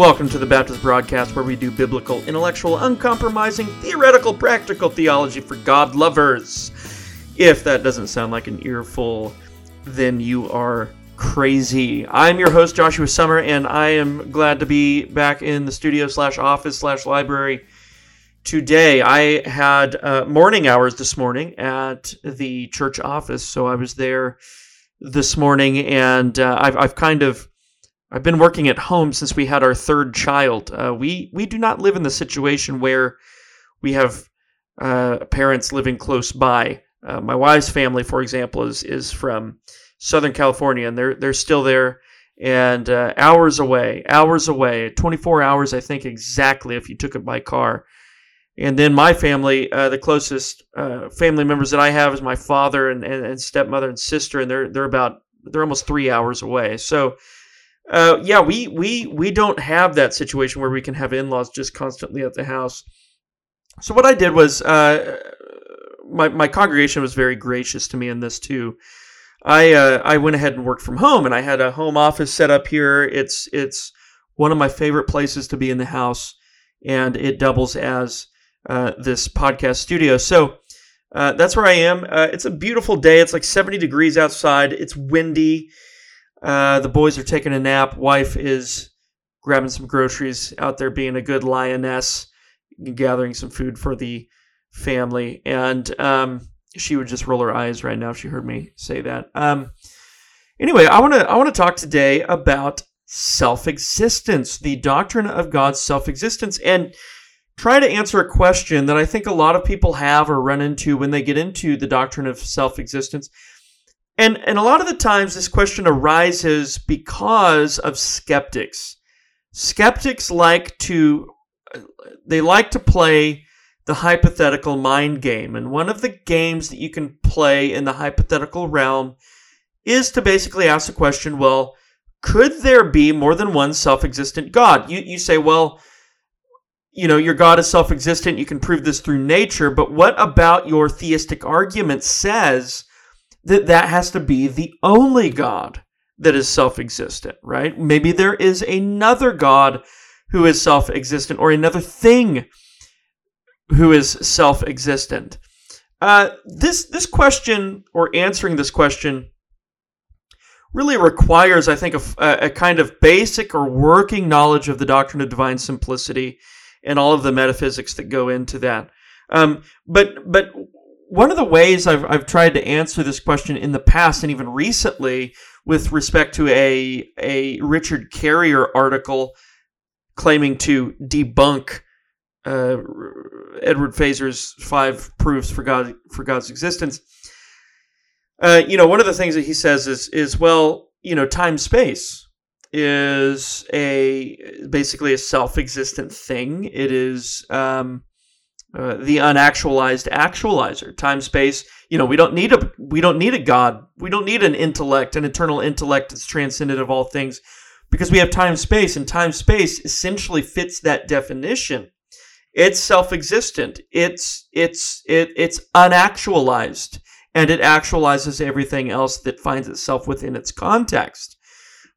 Welcome to the Baptist Broadcast, where we do biblical, intellectual, uncompromising, theoretical, practical theology for God lovers. If that doesn't sound like an earful, then you are crazy. I'm your host, Joshua Sommer, and I am glad to be back in the studio slash office slash library today. I had uh, morning hours this morning at the church office, so I was there this morning, and uh, I've, I've kind of I've been working at home since we had our third child. Uh, we we do not live in the situation where we have uh, parents living close by. Uh, my wife's family, for example, is is from Southern California, and they're they're still there, and uh, hours away, hours away, 24 hours, I think exactly if you took it by car. And then my family, uh, the closest uh, family members that I have is my father and, and, and stepmother and sister, and they're they're about they're almost three hours away. So uh, yeah, we we we don't have that situation where we can have in-laws just constantly at the house. So what I did was, uh, my my congregation was very gracious to me in this too. I uh, I went ahead and worked from home, and I had a home office set up here. It's it's one of my favorite places to be in the house, and it doubles as uh, this podcast studio. So. Uh, that's where I am. Uh, it's a beautiful day. It's like 70 degrees outside. It's windy. Uh, the boys are taking a nap. Wife is grabbing some groceries out there, being a good lioness, gathering some food for the family. And um, she would just roll her eyes right now if she heard me say that. Um, anyway, I want to I want to talk today about self-existence, the doctrine of God's self-existence, and try to answer a question that I think a lot of people have or run into when they get into the doctrine of self-existence and and a lot of the times this question arises because of skeptics. Skeptics like to they like to play the hypothetical mind game. And one of the games that you can play in the hypothetical realm is to basically ask the question, well, could there be more than one self-existent God? You you say, well, you know, your God is self existent. You can prove this through nature. But what about your theistic argument says that that has to be the only God that is self existent, right? Maybe there is another God who is self existent or another thing who is self existent. Uh, this, this question, or answering this question, really requires, I think, a, a, kind of basic or working knowledge of the doctrine of divine simplicity and all of the metaphysics that go into that. Um, but but one of the ways I've, I've tried to answer this question in the past and even recently with respect to a, a Richard Carrier article claiming to debunk uh, Edward Feser's five proofs for God for God's existence. Uh, you know, one of the things that he says is is well, you know, time space is a basically a self-existent thing. It is um, uh, the unactualized actualizer. Time space you know we don't need a we don't need a god. We don't need an intellect an eternal intellect that's transcendent of all things because we have time space and time space essentially fits that definition. It's self-existent. It's it's it, it's unactualized and it actualizes everything else that finds itself within its context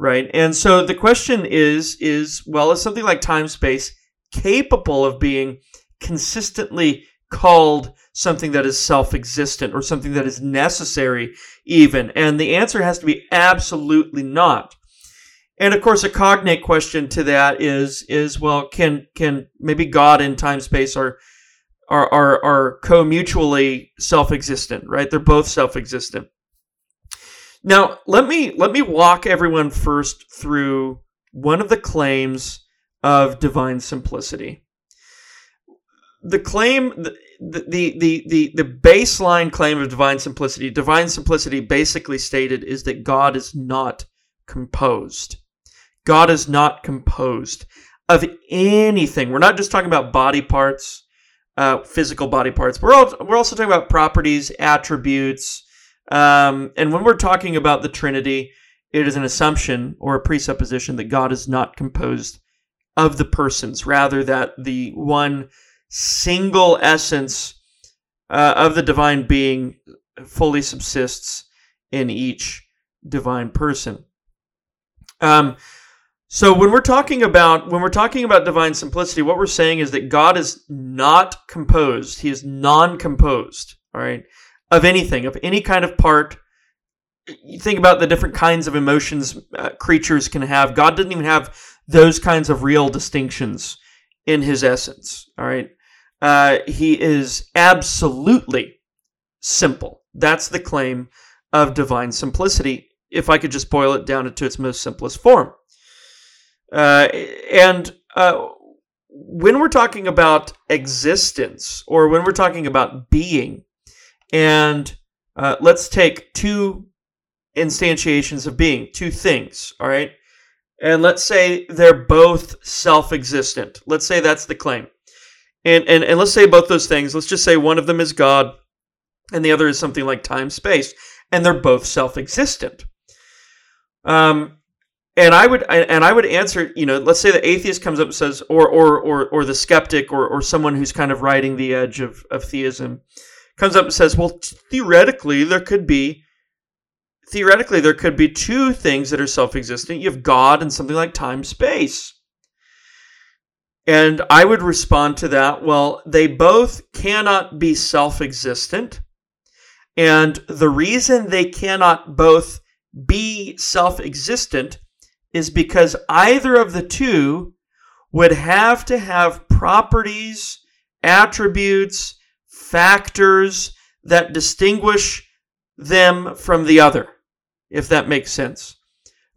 right? And so the question is is well is something like time space capable of being consistently called something that is self existent or something that is necessary, even? And the answer has to be absolutely not. And of course, a cognate question to that is is well, can can maybe God and time space are are are, are co-mutually self-existent, right? They're both self-existent. Now, let me let me walk everyone first through one of the claims of divine simplicity the claim the, the the the the baseline claim of divine simplicity divine simplicity basically stated is that god is not composed. God is not composed of anything. We're not just talking about body parts uh, physical body parts. We're all, we're also talking about properties attributes um, and when we're talking about the trinity it is an assumption or a presupposition that god is not composed of the persons. Rather that the one single essence uh, of the divine being fully subsists in each divine person. Um, So when we're talking about when we're talking about divine simplicity, what we're saying is that God is not composed. He is non-composed, all right, of anything, of any kind of part. You think about the different kinds of emotions uh, creatures can have. God doesn't even have those kinds of real distinctions in his essence, all right? Uh, he is absolutely simple. That's the claim of divine simplicity, if I could just boil it down into its most simplest form. Uh, and uh, when we're talking about existence, or when we're talking about being, and uh, let's take two instantiations of being, two things, all right? And let's say they're both self existent. Let's say that's the claim. And, and, and let's say both those things. Let's just say one of them is God and the other is something like time space. And they're both self existent. Um, and I would and I would answer, you know, let's say the atheist comes up and says, or or or or the skeptic or or someone who's kind of riding the edge of, of theism comes up and says, well, theoretically there could be theoretically there could be two things that are self-existent. You have God and something like time space. And I would respond to that, well, they both cannot be self-existent. And the reason they cannot both be self-existent is because either of the two would have to have properties, attributes, factors that distinguish them from the other, if that makes sense.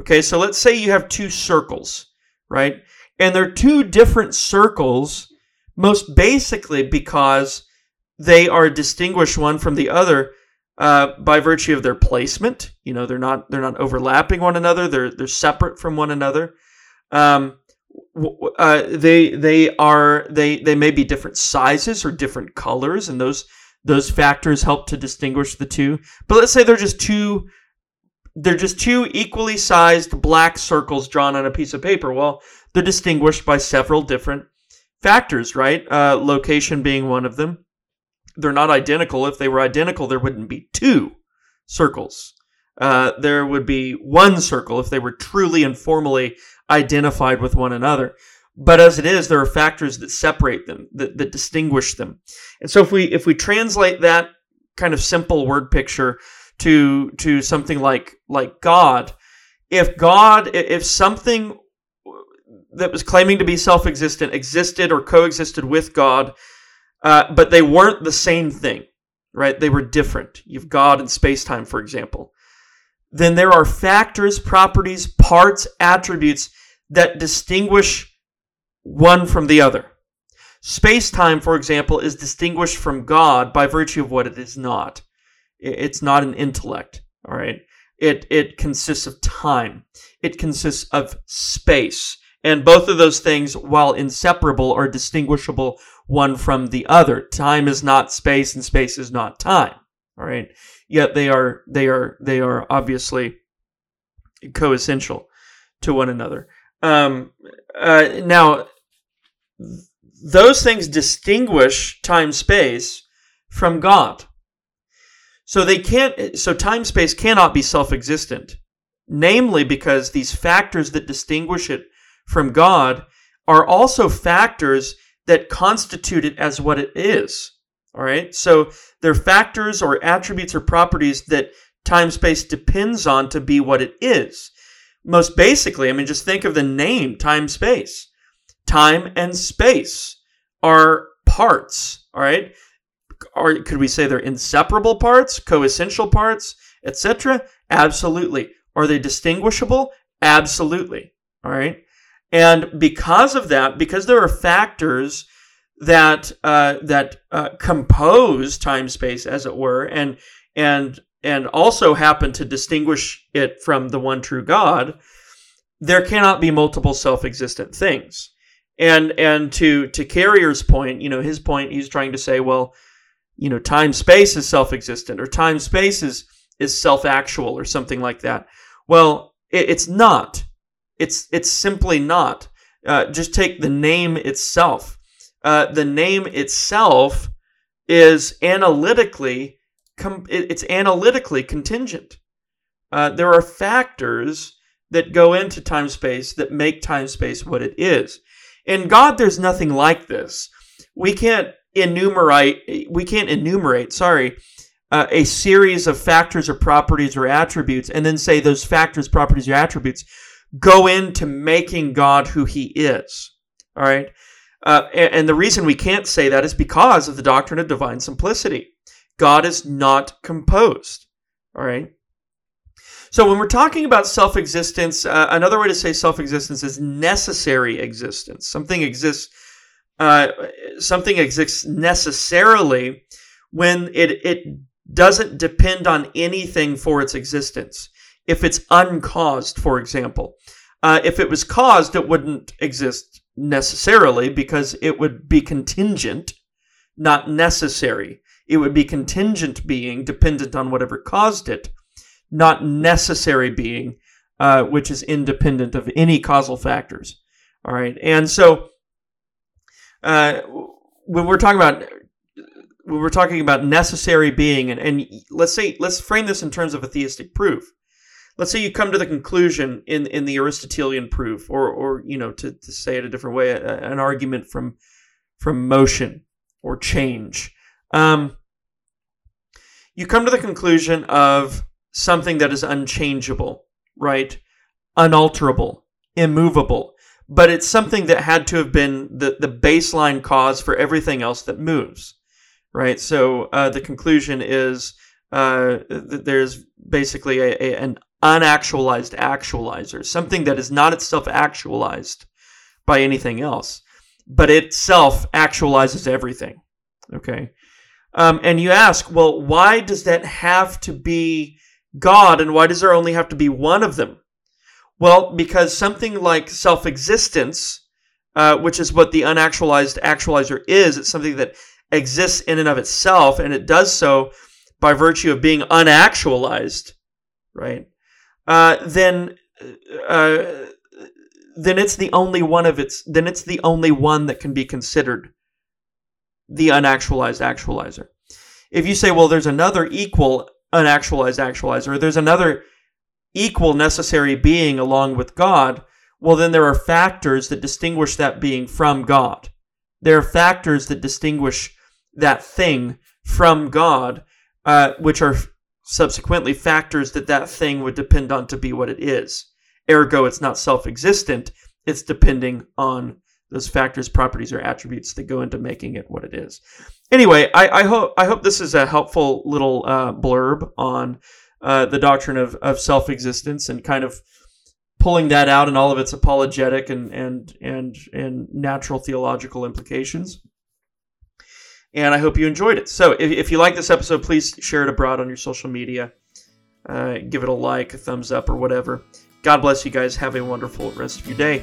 Okay, so let's say you have two circles, right? And they're two different circles, most basically because they are distinguished one from the other uh, by virtue of their placement. You know, they're not they're not overlapping one another. They're they're separate from one another. Um, uh, they they are they they may be different sizes or different colors, and those those factors help to distinguish the two. But let's say they're just two they're just two equally sized black circles drawn on a piece of paper. Well, they're distinguished by several different factors, right? Uh, location being one of them they're not identical. If they were identical, there wouldn't be two circles. Uh, there would be one circle if they were truly and formally identified with one another. But as it is, there are factors that separate them, that, that distinguish them. And so if we if we translate that kind of simple word picture to to something like like God, if God if something that was claiming to be self-existent existed or coexisted with God, uh, but they weren't the same thing, right? They were different. You've God and space time, for example. Then there are factors, properties, parts, attributes that distinguish one from the other. Space time, for example, is distinguished from God by virtue of what it is not. It's not an intellect, all right? It, it consists of time, it consists of space. And both of those things, while inseparable, are distinguishable one from the other. Time is not space and space is not time. All right. Yet they are they are they are obviously coessential to one another. Um, uh, now, those things distinguish time space from God. So they can't. So time space cannot be self-existent, namely because these factors that distinguish it from God are also factors that constitute it as what it is. All right. So they're factors or attributes or properties that time space depends on to be what it is. Most basically, I mean, just think of the name time space. Time and space are parts. All right. Or could we say they're inseparable parts, coessential parts, etc.? Absolutely. Are they distinguishable? Absolutely. All right. And because of that, because there are factors that uh, that uh, compose time space, as it were, and and and also happen to distinguish it from the one true God, there cannot be multiple self-existent things. And and to to Carrier's point, you know, his point, he's trying to say, well, you know, time space is self-existent, or time space is is self-actual, or something like that. Well, it, it's not it's it's simply not. Uh, just take the name itself. Uh, the name itself is analytically com- it's analytically contingent. Uh, there are factors that go into time space that make time space what it is. In God, there's nothing like this. We can't enumerate, we can't enumerate, sorry, uh, a series of factors or properties or attributes and then say those factors, properties, or attributes go into making God who he is. All right. Uh, and, and the reason we can't say that is because of the doctrine of divine simplicity. God is not composed. All right. So when we're talking about self-existence, uh, another way to say self-existence is necessary existence. Something exists. Uh, something exists necessarily when it it doesn't depend on anything for its existence. If it's uncaused, for example, uh, if it was caused, it wouldn't exist necessarily because it would be contingent, not necessary. It would be contingent being dependent on whatever caused it not necessary being, uh, which is independent of any causal factors. All right, and so uh, when we're talking about when we're talking about necessary being, and, and let's say let's frame this in terms of a theistic proof. Let's say you come to the conclusion in in the Aristotelian proof, or or you know to, to say it a different way, a, an argument from from motion or change. Um, you come to the conclusion of something that is unchangeable, right? Unalterable, immovable. But it's something that had to have been the, the baseline cause for everything else that moves, right? So uh, the conclusion is uh, there's basically a, a, an unactualized actualizer, something that is not itself actualized by anything else, but itself actualizes everything. Okay. Um, and you ask, well, why does that have to be God, and why does there only have to be one of them? Well, because something like self existence, uh, which is what the unactualized actualizer is, it's something that exists in and of itself, and it does so by virtue of being unactualized, right? Uh, then, uh, then it's the only one of its. Then it's the only one that can be considered the unactualized actualizer. If you say, well, there's another equal unactualized actualizer, there's another equal necessary being along with God, well, then there are factors that distinguish that being from God. There are factors that distinguish that thing from God, uh, which are subsequently factors that that thing would depend on to be what it is. Ergo, it's not self existent, it's depending on those factors, properties, or attributes that go into making it what it is anyway, I, I hope I hope this is a helpful little uh, blurb on uh, the doctrine of, of self existence and kind of pulling that out and all of its apologetic and and and and natural theological implications. And I hope you enjoyed it. So, if, if you like this episode, please share it abroad on your social media. Uh, give it a like, a thumbs up, or whatever. God bless you guys. Have a wonderful rest of your day.